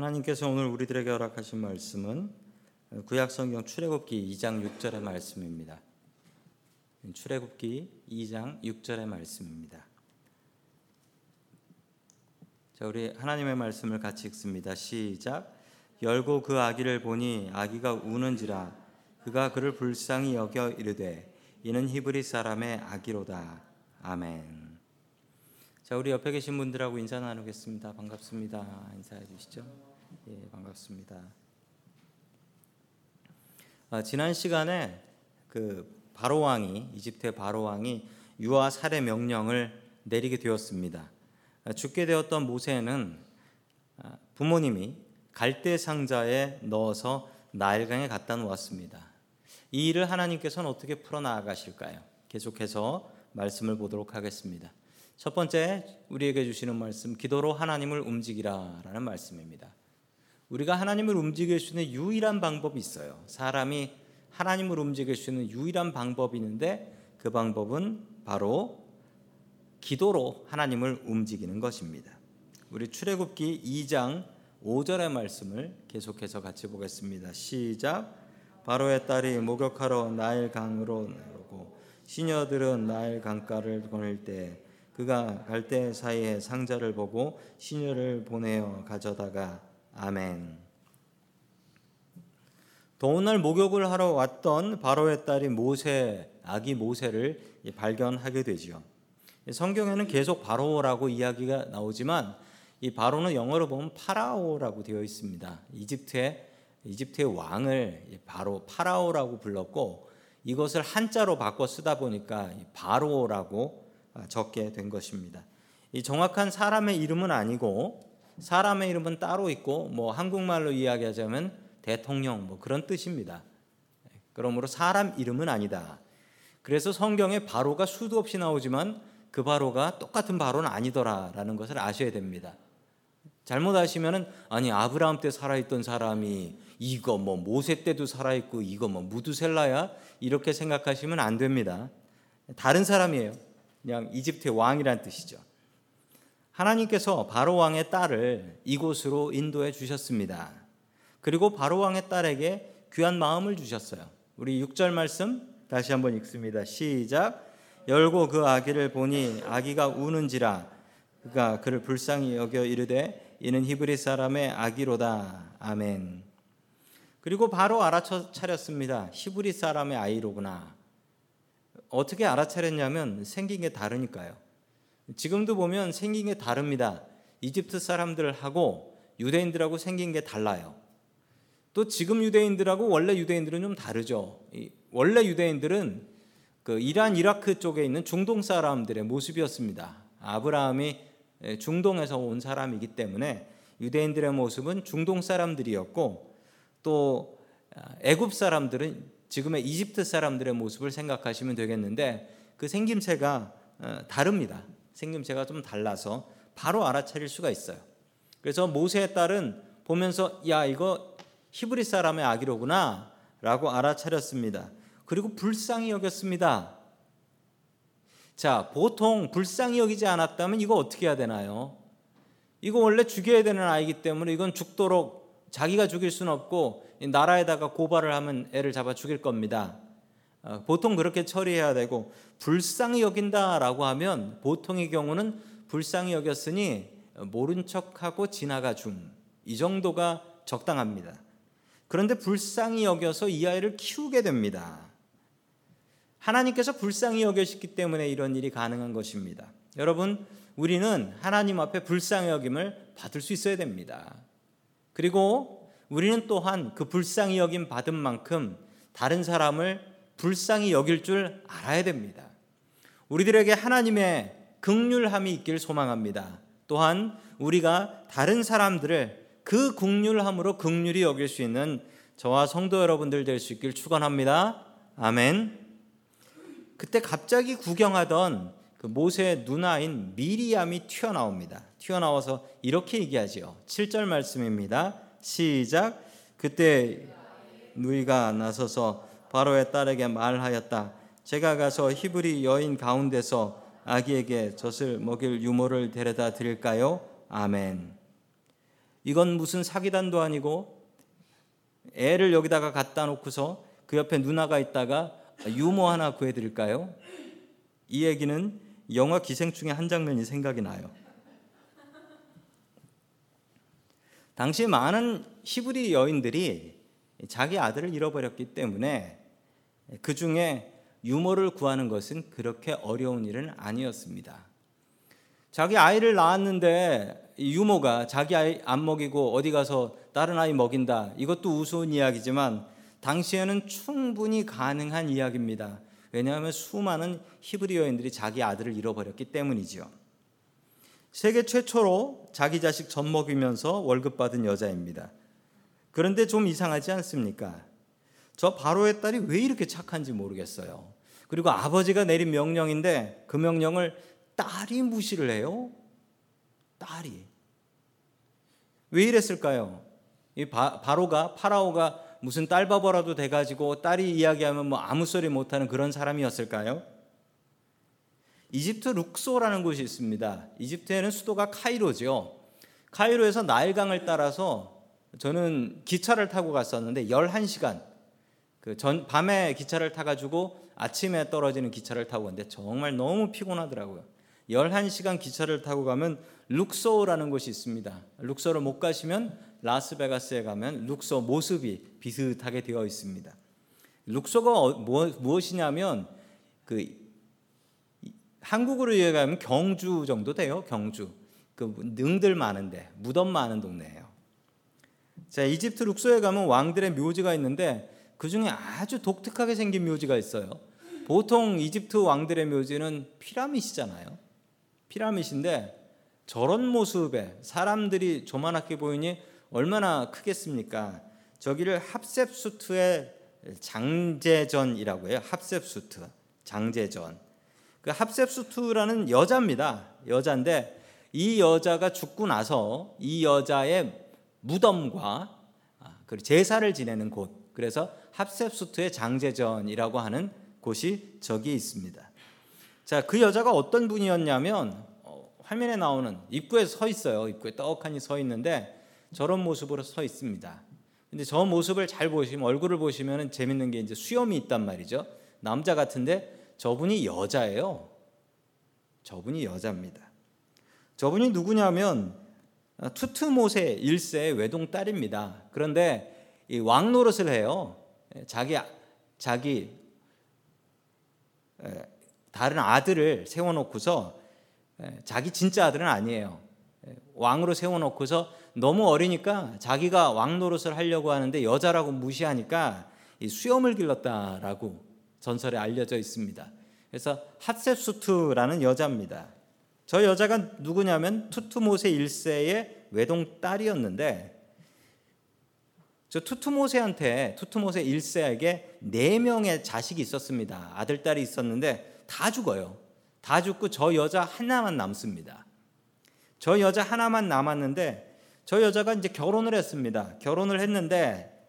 하나님께서 오늘 우리들에게 허락하신 말씀은 구약성경 출애굽기 2장 6절의 말씀입니다. 출애굽기 2장 6절의 말씀입니다. 자, 우리 하나님의 말씀을 같이 읽습니다. 시작. 열고 그 아기를 보니 아기가 우는지라 그가 그를 불쌍히 여겨 이르되 이는 히브리 사람의 아기로다. 아멘. 자, 우리 옆에 계신 분들하고 인사 나누겠습니다. 반갑습니다. 인사해 주시죠. 예, 반갑습니다. 아, 지난 시간에 그 바로 왕이 이집트의 바로 왕이 유아 살해 명령을 내리게 되었습니다. 아, 죽게 되었던 모세는 아, 부모님이 갈대 상자에 넣어서 나일강에 갖다 놓았습니다. 이 일을 하나님께서는 어떻게 풀어 나가실까요? 계속해서 말씀을 보도록 하겠습니다. 첫 번째 우리에게 주시는 말씀 기도로 하나님을 움직이라라는 말씀입니다. 우리가 하나님을 움직일 수 있는 유일한 방법이 있어요. 사람이 하나님을 움직일 수 있는 유일한 방법이 있는데 그 방법은 바로 기도로 하나님을 움직이는 것입니다. 우리 출애굽기 2장 5절의 말씀을 계속해서 같이 보겠습니다. 시작. 바로의 딸이 목욕하러 나일 강으로 오고 시녀들은 나일 강가를 거닐 때 그가 갈대 사이에 상자를 보고 시녀를 보내어 가져다가 아멘. 더운 날 목욕을 하러 왔던 바로의 딸이 모세 아기 모세를 발견하게 되지요. 성경에는 계속 바로라고 이야기가 나오지만 이 바로는 영어로 보면 파라오라고 되어 있습니다. 이집트의 이집트의 왕을 바로 파라오라고 불렀고 이것을 한자로 바꿔 쓰다 보니까 바로라고 아, 적게 된 것입니다. 이 정확한 사람의 이름은 아니고 사람의 이름은 따로 있고 뭐 한국말로 이야기하자면 대통령 뭐 그런 뜻입니다. 그러므로 사람 이름은 아니다. 그래서 성경에 바로가 수도 없이 나오지만 그 바로가 똑같은 바로는 아니더라라는 것을 아셔야 됩니다. 잘못 아시면은 아니 아브라함 때 살아있던 사람이 이거 뭐 모세 때도 살아있고 이거 뭐 무두셀라야 이렇게 생각하시면 안 됩니다. 다른 사람이에요. 그냥 이집트의 왕이란 뜻이죠. 하나님께서 바로 왕의 딸을 이곳으로 인도해 주셨습니다. 그리고 바로 왕의 딸에게 귀한 마음을 주셨어요. 우리 6절 말씀 다시 한번 읽습니다. 시작. 열고 그 아기를 보니 아기가 우는지라 그가 그를 불쌍히 여겨 이르되 이는 히브리 사람의 아기로다. 아멘. 그리고 바로 알아차렸습니다. 히브리 사람의 아이로구나. 어떻게 알아차렸냐면 생긴 게 다르니까요. 지금도 보면 생긴 게 다릅니다. 이집트 사람들하고 유대인들하고 생긴 게 달라요. 또 지금 유대인들하고 원래 유대인들은 좀 다르죠. 원래 유대인들은 그 이란 이라크 쪽에 있는 중동 사람들의 모습이었습니다. 아브라함이 중동에서 온 사람이기 때문에 유대인들의 모습은 중동 사람들이었고 또 애굽 사람들은 지금의 이집트 사람들의 모습을 생각하시면 되겠는데 그 생김새가 어, 다릅니다. 생김새가 좀 달라서 바로 알아차릴 수가 있어요. 그래서 모세의 딸은 보면서 야 이거 히브리 사람의 아기로구나라고 알아차렸습니다. 그리고 불쌍히 여겼습니다. 자, 보통 불쌍히 여기지 않았다면 이거 어떻게 해야 되나요? 이거 원래 죽여야 되는 아이기 때문에 이건 죽도록 자기가 죽일 수는 없고 나라에다가 고발을 하면 애를 잡아 죽일 겁니다. 어, 보통 그렇게 처리해야 되고 불쌍히 여긴다라고 하면 보통의 경우는 불쌍히 여겼으니 모른 척하고 지나가 줌. 이 정도가 적당합니다. 그런데 불쌍히 여겨서 이 아이를 키우게 됩니다. 하나님께서 불쌍히 여기셨기 때문에 이런 일이 가능한 것입니다. 여러분, 우리는 하나님 앞에 불쌍히 여김을 받을 수 있어야 됩니다. 그리고 우리는 또한 그 불쌍히 여김 받은 만큼 다른 사람을 불쌍히 여길 줄 알아야 됩니다. 우리들에게 하나님의 극률함이 있길 소망합니다. 또한 우리가 다른 사람들을 그 극률함으로 극률이 여길 수 있는 저와 성도 여러분들 될 수 있길 축원합니다. 아멘. 그때 갑자기 구경하던 그 모세의 누나인 미리암이 튀어나옵니다. 튀어나와서 이렇게 얘기하지요. 7절 말씀입니다. 시작. 그때 누이가 나서서 바로의 딸에게 말하였다. 제가 가서 히브리 여인 가운데서 아기에게 젖을 먹일 유모를 데려다 드릴까요? 아멘. 이건 무슨 사기단도 아니고 애를 여기다가 갖다 놓고서 그 옆에 누나가 있다가 유모 하나 구해 드릴까요? 이 얘기는 영화 기생충의 한 장면이 생각이 나요. 당시 많은 히브리 여인들이 자기 아들을 잃어버렸기 때문에 그 중에 유모를 구하는 것은 그렇게 어려운 일은 아니었습니다. 자기 아이를 낳았는데 유모가 자기 아이 안 먹이고 어디 가서 다른 아이 먹인다. 이것도 우스운 이야기지만 당시에는 충분히 가능한 이야기입니다. 왜냐하면 수많은 히브리 여인들이 자기 아들을 잃어버렸기 때문이지요. 세계 최초로 자기 자식 젖 먹이면서 월급 받은 여자입니다. 그런데 좀 이상하지 않습니까? 저 바로의 딸이 왜 이렇게 착한지 모르겠어요. 그리고 아버지가 내린 명령인데 그 명령을 딸이 무시를 해요. 딸이 왜 이랬을까요? 이 바, 바로가 파라오가 무슨 딸바보라도 돼가지고 딸이 이야기하면 뭐 아무 소리 못하는 그런 사람이었을까요? 이집트 룩소라는 곳이 있습니다. 이집트에는 수도가 카이로죠. 카이로에서 나일강을 따라서 저는 기차를 타고 갔었는데 11시간 그 전 밤에 기차를 타 가지고 아침에 떨어지는 기차를 타고 갔는데 정말 너무 피곤하더라고요. 11시간 기차를 타고 가면 룩소라는 곳이 있습니다. 룩소를 못 가시면 라스베가스에 가면 룩소 모습이 비슷하게 되어 있습니다. 룩소가 어, 무엇이냐면 그 한국으로 얘기하면 경주 정도 돼요. 경주. 그 능들 많은데 무덤 많은 동네예요. 자, 이집트 룩소에 가면 왕들의 묘지가 있는데 그 중에 아주 독특하게 생긴 묘지가 있어요. 보통 이집트 왕들의 묘지는 피라밋이잖아요. 피라밋인데 저런 모습에 사람들이 조만하게 보이니 얼마나 크겠습니까? 저기를 합셉수트의 장제전이라고 해요. 합셉수트, 장제전. 그 합셉수트라는 여자입니다. 여자인데 이 여자가 죽고 나서 이 여자의 무덤과 아, 그리고 제사를 지내는 곳. 그래서 합셉수트의 장제전이라고 하는 곳이 저기 있습니다. 자, 그 여자가 어떤 분이었냐면 어, 화면에 나오는 입구에 서 있어요. 입구에 떡하니 서 있는데 저런 모습으로 서 있습니다. 근데 저 모습을 잘 보시면 얼굴을 보시면 재밌는 게 이제 수염이 있단 말이죠. 남자 같은데 저분이 여자예요. 저분이 여자입니다. 저분이 누구냐면 투트모세 1세의 외동 딸입니다. 그런데 왕 노릇을 해요. 자기 자기 다른 아들을 세워놓고서 자기 진짜 아들은 아니에요. 왕으로 세워놓고서 너무 어리니까 자기가 왕 노릇을 하려고 하는데 여자라고 무시하니까 수염을 길렀다라고 전설에 알려져 있습니다. 그래서 핫셉수트라는 여자입니다. 저 여자가 누구냐면 투투모세 1세의 외동 딸이었는데 저 투투모세한테 투투모세 1세에게 네 명의 자식이 있었습니다. 아들 딸이 있었는데 다 죽어요. 다 죽고 저 여자 하나만 남습니다. 저 여자 하나만 남았는데 저 여자가 이제 결혼을 했습니다. 결혼을 했는데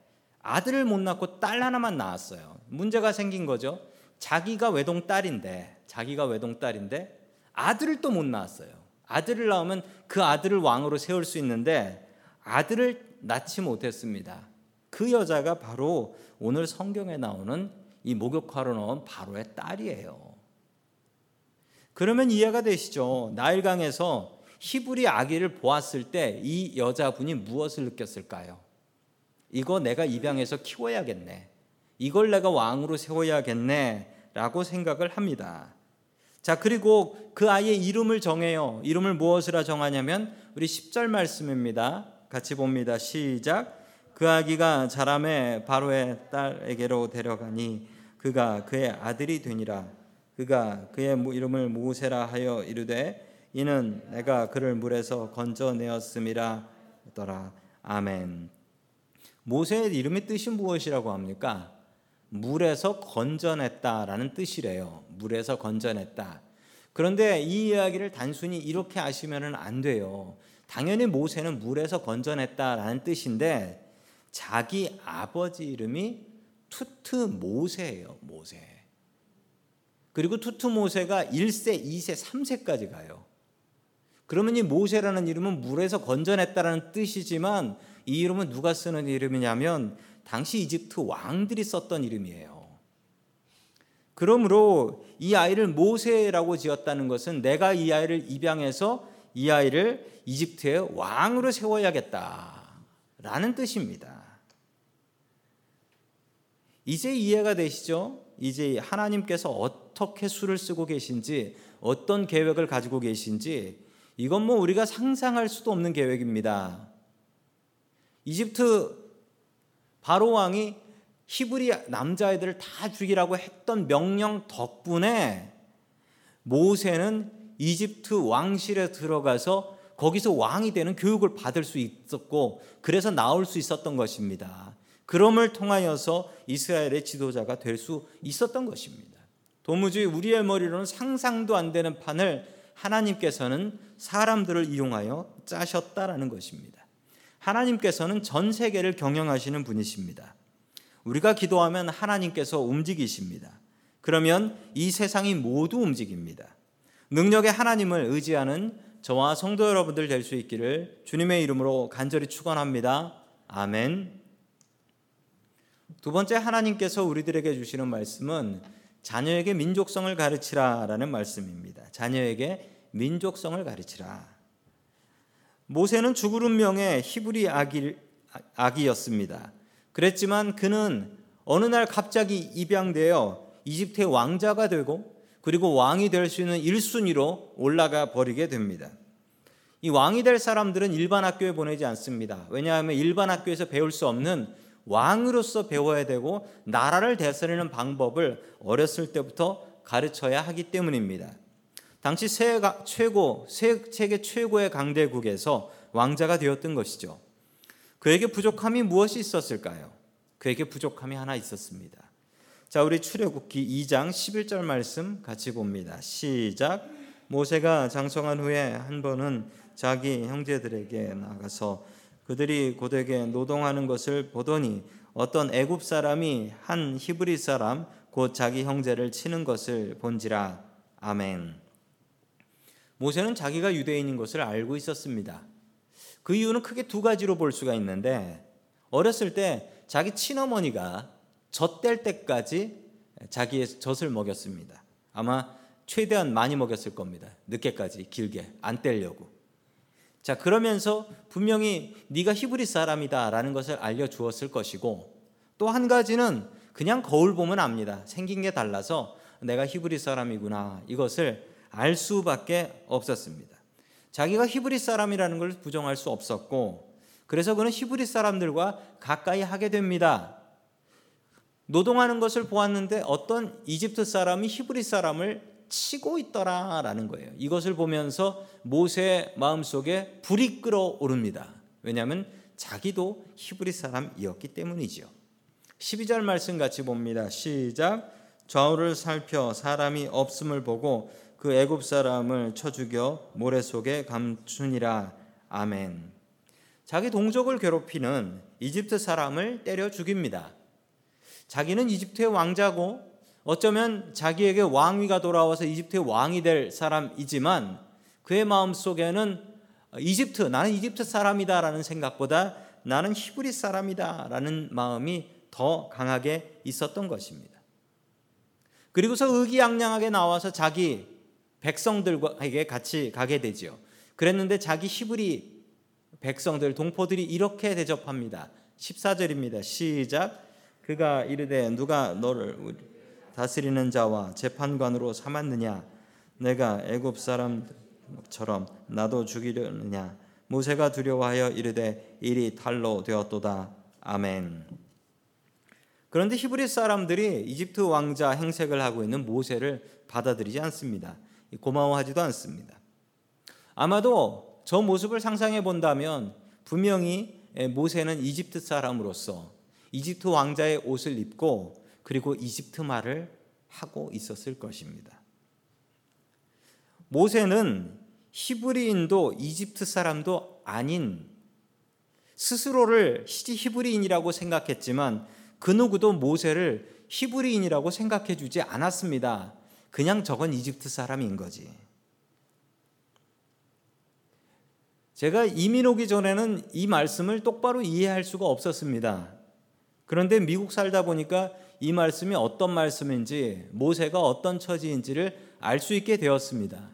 아들을 못 낳고 딸 하나만 낳았어요. 문제가 생긴 거죠. 자기가 외동 딸인데 자기가 외동 딸인데 아들을 또 못 낳았어요. 아들을 낳으면 그 아들을 왕으로 세울 수 있는데 아들을 낳지 못했습니다. 그 여자가 바로 오늘 성경에 나오는 이 목욕하러 나온 바로의 딸이에요. 그러면 이해가 되시죠? 나일강에서 히브리 아기를 보았을 때 이 여자분이 무엇을 느꼈을까요? 이거 내가 입양해서 키워야겠네. 이걸 내가 왕으로 세워야겠네. 라고 생각을 합니다. 자, 그리고 그 아이의 이름을 정해요. 이름을 무엇이라 정하냐면 우리 10절 말씀입니다. 같이 봅니다. 시작. 그 아기가 자람에 바로의 딸에게로 데려가니 그가 그의 아들이 되니라. 그가 그의 이름을 모세라 하여 이르되 이는 내가 그를 물에서 건져내었음이라 더라. 아멘. 모세의 이름의 뜻이 무엇이라고 합니까? 물에서 건져냈다라는 뜻이래요. 물에서 건져냈다. 그런데 이 이야기를 단순히 이렇게 아시면 안 돼요. 당연히 모세는 물에서 건져냈다라는 뜻인데 자기 아버지 이름이 투트 모세예요. 모세. 그리고 투트 모세가 1세, 2세, 3세까지 가요. 그러면 이 모세라는 이름은 물에서 건져냈다라는 뜻이지만 이 이름은 누가 쓰는 이름이냐면 당시 이집트 왕들이 썼던 이름이에요. 그러므로 이 아이를 모세라고 지었다는 것은 내가 이 아이를 입양해서 이 아이를 이집트의 왕으로 세워야겠다라는 뜻입니다. 이제 이해가 되시죠? 이제 하나님께서 어떻게 수를 쓰고 계신지, 어떤 계획을 가지고 계신지, 이건 뭐 우리가 상상할 수도 없는 계획입니다. 이집트 바로 왕이 히브리 남자애들을 다 죽이라고 했던 명령 덕분에 모세는 이집트 왕실에 들어가서 거기서 왕이 되는 교육을 받을 수 있었고 그래서 나올 수 있었던 것입니다. 그럼을 통하여서 이스라엘의 지도자가 될 수 있었던 것입니다. 도무지 우리의 머리로는 상상도 안 되는 판을 하나님께서는 사람들을 이용하여 짜셨다라는 것입니다. 하나님께서는 전 세계를 경영하시는 분이십니다. 우리가 기도하면 하나님께서 움직이십니다. 그러면 이 세상이 모두 움직입니다. 능력의 하나님을 의지하는 저와 성도 여러분들 될 수 있기를 주님의 이름으로 간절히 축원합니다. 아멘. 두 번째 하나님께서 우리들에게 주시는 말씀은 자녀에게 민족성을 가르치라라는 말씀입니다. 자녀에게 민족성을 가르치라. 모세는 죽을 운명의 히브리 아기, 아기였습니다. 그랬지만 그는 어느 날 갑자기 입양되어 이집트의 왕자가 되고 그리고 왕이 될 수 있는 1순위로 올라가 버리게 됩니다. 이 왕이 될 사람들은 일반 학교에 보내지 않습니다. 왜냐하면 일반 학교에서 배울 수 없는 왕으로서 배워야 되고 나라를 다스리는 방법을 어렸을 때부터 가르쳐야 하기 때문입니다. 당시 최고 세계 최고의 강대국에서 왕자가 되었던 것이죠. 그에게 부족함이 무엇이 있었을까요? 그에게 부족함이 하나 있었습니다. 자, 우리 출애굽기 2장 11절 말씀 같이 봅니다. 시작. 모세가 장성한 후에 한 번은 자기 형제들에게 나가서 그들이 고되게 노동하는 것을 보더니 어떤 애굽 사람이 한 히브리 사람 곧 자기 형제를 치는 것을 본지라. 아멘. 모세는 자기가 유대인인 것을 알고 있었습니다. 그 이유는 크게 두 가지로 볼 수가 있는데 어렸을 때 자기 친어머니가 젖될 때까지 자기의 젖을 먹였습니다. 아마 최대한 많이 먹였을 겁니다. 늦게까지 길게 안 떼려고. 자 그러면서 분명히 네가 히브리 사람이다라는 것을 알려 주었을 것이고 또 한 가지는 그냥 거울 보면 압니다. 생긴 게 달라서 내가 히브리 사람이구나 이것을 알 수밖에 없었습니다. 자기가 히브리 사람이라는 걸 부정할 수 없었고 그래서 그는 히브리 사람들과 가까이 하게 됩니다. 노동하는 것을 보았는데 어떤 이집트 사람이 히브리 사람을 치고 있더라라는 거예요. 이것을 보면서 모세의 마음속에 불이 끓어오릅니다. 왜냐하면 자기도 히브리 사람이었기 때문이죠. 12절 말씀 같이 봅니다. 시작. 좌우를 살펴 사람이 없음을 보고 그 애굽 사람을 쳐 죽여 모래 속에 감추니라. 아멘. 자기 동족을 괴롭히는 이집트 사람을 때려 죽입니다. 자기는 이집트의 왕자고 어쩌면 자기에게 왕위가 돌아와서 이집트의 왕이 될 사람이지만 그의 마음 속에는 이집트 나는 이집트 사람이다라는 생각보다 나는 히브리 사람이다라는 마음이 더 강하게 있었던 것입니다. 그리고서 의기양양하게 나와서 자기 백성들에게 같이 가게 되지요. 그랬는데 자기 히브리 백성들 동포들이 이렇게 대접합니다. 14절입니다. 시작. 그가 이르되 누가 너를 다스리는 자와 재판관으로 삼았느냐 내가 애굽 사람처럼 나도 죽이려느냐 모세가 두려워하여 이르되 일이 탈로 되었도다. 아멘. 그런데 히브리 사람들이 이집트 왕자 행색을 하고 있는 모세를 받아들이지 않습니다. 고마워하지도 않습니다. 아마도 저 모습을 상상해 본다면 분명히 모세는 이집트 사람으로서 이집트 왕자의 옷을 입고 그리고 이집트 말을 하고 있었을 것입니다. 모세는 히브리인도 이집트 사람도 아닌 스스로를 히브리인이라고 생각했지만 그 누구도 모세를 히브리인이라고 생각해 주지 않았습니다. 그냥 저건 이집트 사람인 거지. 제가 이민 오기 전에는 이 말씀을 똑바로 이해할 수가 없었습니다. 그런데 미국 살다 보니까 이 말씀이 어떤 말씀인지 모세가 어떤 처지인지를 알 수 있게 되었습니다.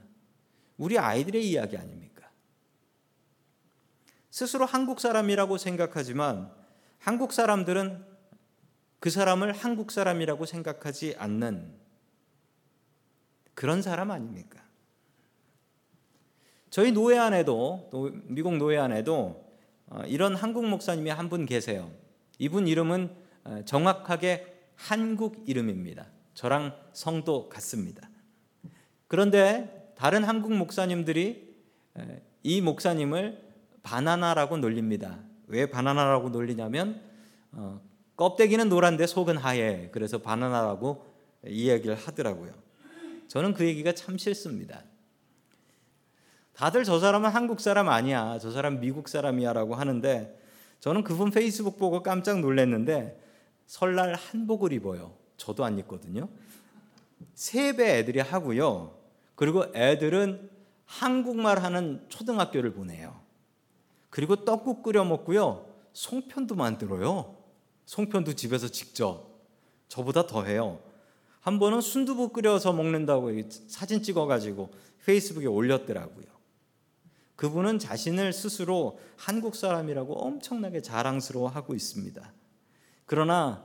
우리 아이들의 이야기 아닙니까? 스스로 한국 사람이라고 생각하지만 한국 사람들은 그 사람을 한국 사람이라고 생각하지 않는 그런 사람 아닙니까? 저희 노예 안에도 미국 노예 안에도 어, 이런 한국 목사님이 한 분 계세요. 이분 이름은 어, 정확하게 한국 이름입니다. 저랑 성도 같습니다. 그런데 다른 한국 목사님들이 이 목사님을 바나나라고 놀립니다. 왜 바나나라고 놀리냐면 어, 껍데기는 노란데 속은 하얘. 그래서 바나나라고 이야기를 하더라고요. 저는 그 얘기가 참 싫습니다. 다들 저 사람은 한국 사람 아니야. 저 사람 미국 사람이야라고 하는데 저는 그분 페이스북 보고 깜짝 놀랐는데 설날 한복을 입어요. 저도 안 입거든요. 세배 애들이 하고요. 그리고 애들은 한국말 하는 초등학교를 보내요. 그리고 떡국 끓여 먹고요. 송편도 만들어요. 송편도 집에서 직접. 저보다 더 해요. 한 번은 순두부 끓여서 먹는다고 사진 찍어가지고 페이스북에 올렸더라고요. 그분은 자신을 스스로 한국 사람이라고 엄청나게 자랑스러워하고 있습니다. 그러나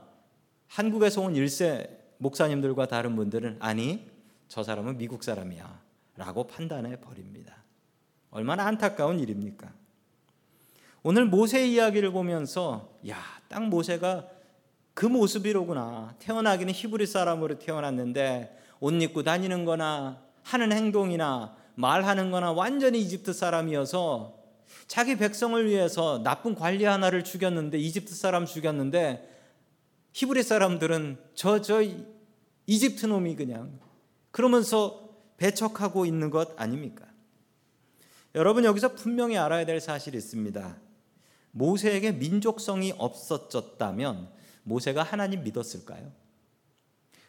한국에서 온 일세 목사님들과 다른 분들은 아니 저 사람은 미국 사람이야 라고 판단해 버립니다. 얼마나 안타까운 일입니까? 오늘 모세 이야기를 보면서 야, 딱 모세가 그 모습이로구나. 태어나기는 히브리 사람으로 태어났는데 옷 입고 다니는 거나 하는 행동이나 말하는 거나 완전히 이집트 사람이어서 자기 백성을 위해서 나쁜 관리 하나를 죽였는데 이집트 사람 죽였는데 히브리 사람들은 저, 저 이집트 놈이 그냥 그러면서 배척하고 있는 것 아닙니까? 여러분 여기서 분명히 알아야 될 사실이 있습니다. 모세에게 민족성이 없어졌다면 모세가 하나님 믿었을까요?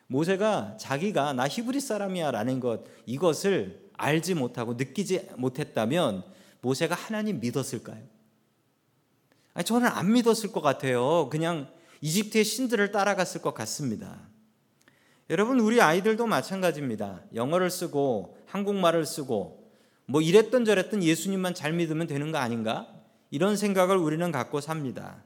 모세가 자기가 나 히브리 사람이야라는 것 이것을 알지 못하고 느끼지 못했다면 모세가 하나님 믿었을까요? 아니, 저는 안 믿었을 것 같아요. 그냥 이집트의 신들을 따라갔을 것 같습니다. 여러분, 우리 아이들도 마찬가지입니다. 영어를 쓰고 한국말을 쓰고 뭐 이랬던 저랬던 예수님만 잘 믿으면 되는 거 아닌가? 이런 생각을 우리는 갖고 삽니다.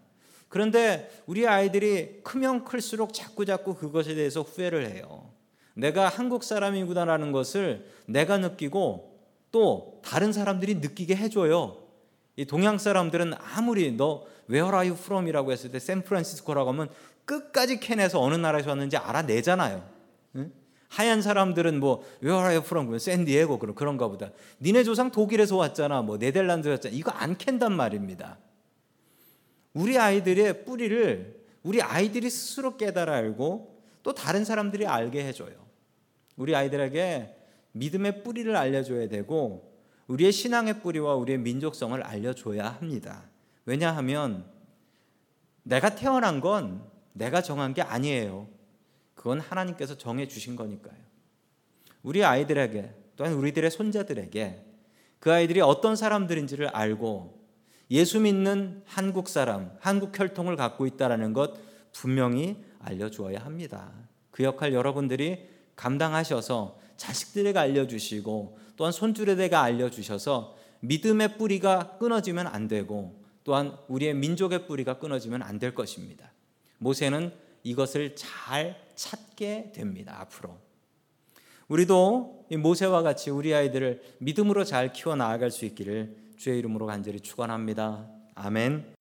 그런데 우리 아이들이 크면 클수록 자꾸 자꾸 그것에 대해서 후회를 해요. 내가 한국 사람이구나라는 것을 내가 느끼고 또 다른 사람들이 느끼게 해줘요. 이 동양 사람들은 아무리 너 Where are you from이라고 했을 때 샌프란시스코라고 하면 끝까지 캔에서 어느 나라에서 왔는지 알아내잖아요. 응? 하얀 사람들은 뭐 Where are you from? 샌디에고 그런 그런가 보다. 니네 조상 독일에서 왔잖아. 뭐 네덜란드에서 왔잖아. 이거 안 캔단 말입니다. 우리 아이들의 뿌리를 우리 아이들이 스스로 깨달아 알고 또 다른 사람들이 알게 해줘요. 우리 아이들에게 믿음의 뿌리를 알려줘야 되고 우리의 신앙의 뿌리와 우리의 민족성을 알려줘야 합니다. 왜냐하면 내가 태어난 건 내가 정한 게 아니에요. 그건 하나님께서 정해 주신 거니까요. 우리 아이들에게 또한 우리들의 손자들에게 그 아이들이 어떤 사람들인지를 알고 예수 믿는 한국 사람, 한국 혈통을 갖고 있다라는 것 분명히 알려 주어야 합니다. 그 역할 여러분들이 감당하셔서 자식들에게 알려 주시고 또한 손주들에게 알려 주셔서 믿음의 뿌리가 끊어지면 안 되고 또한 우리의 민족의 뿌리가 끊어지면 안 될 것입니다. 모세는 이것을 잘 찾게 됩니다. 앞으로. 우리도 모세와 같이 우리 아이들을 믿음으로 잘 키워 나아갈 수 있기를 주의 이름으로 간절히 축원합니다. 아멘.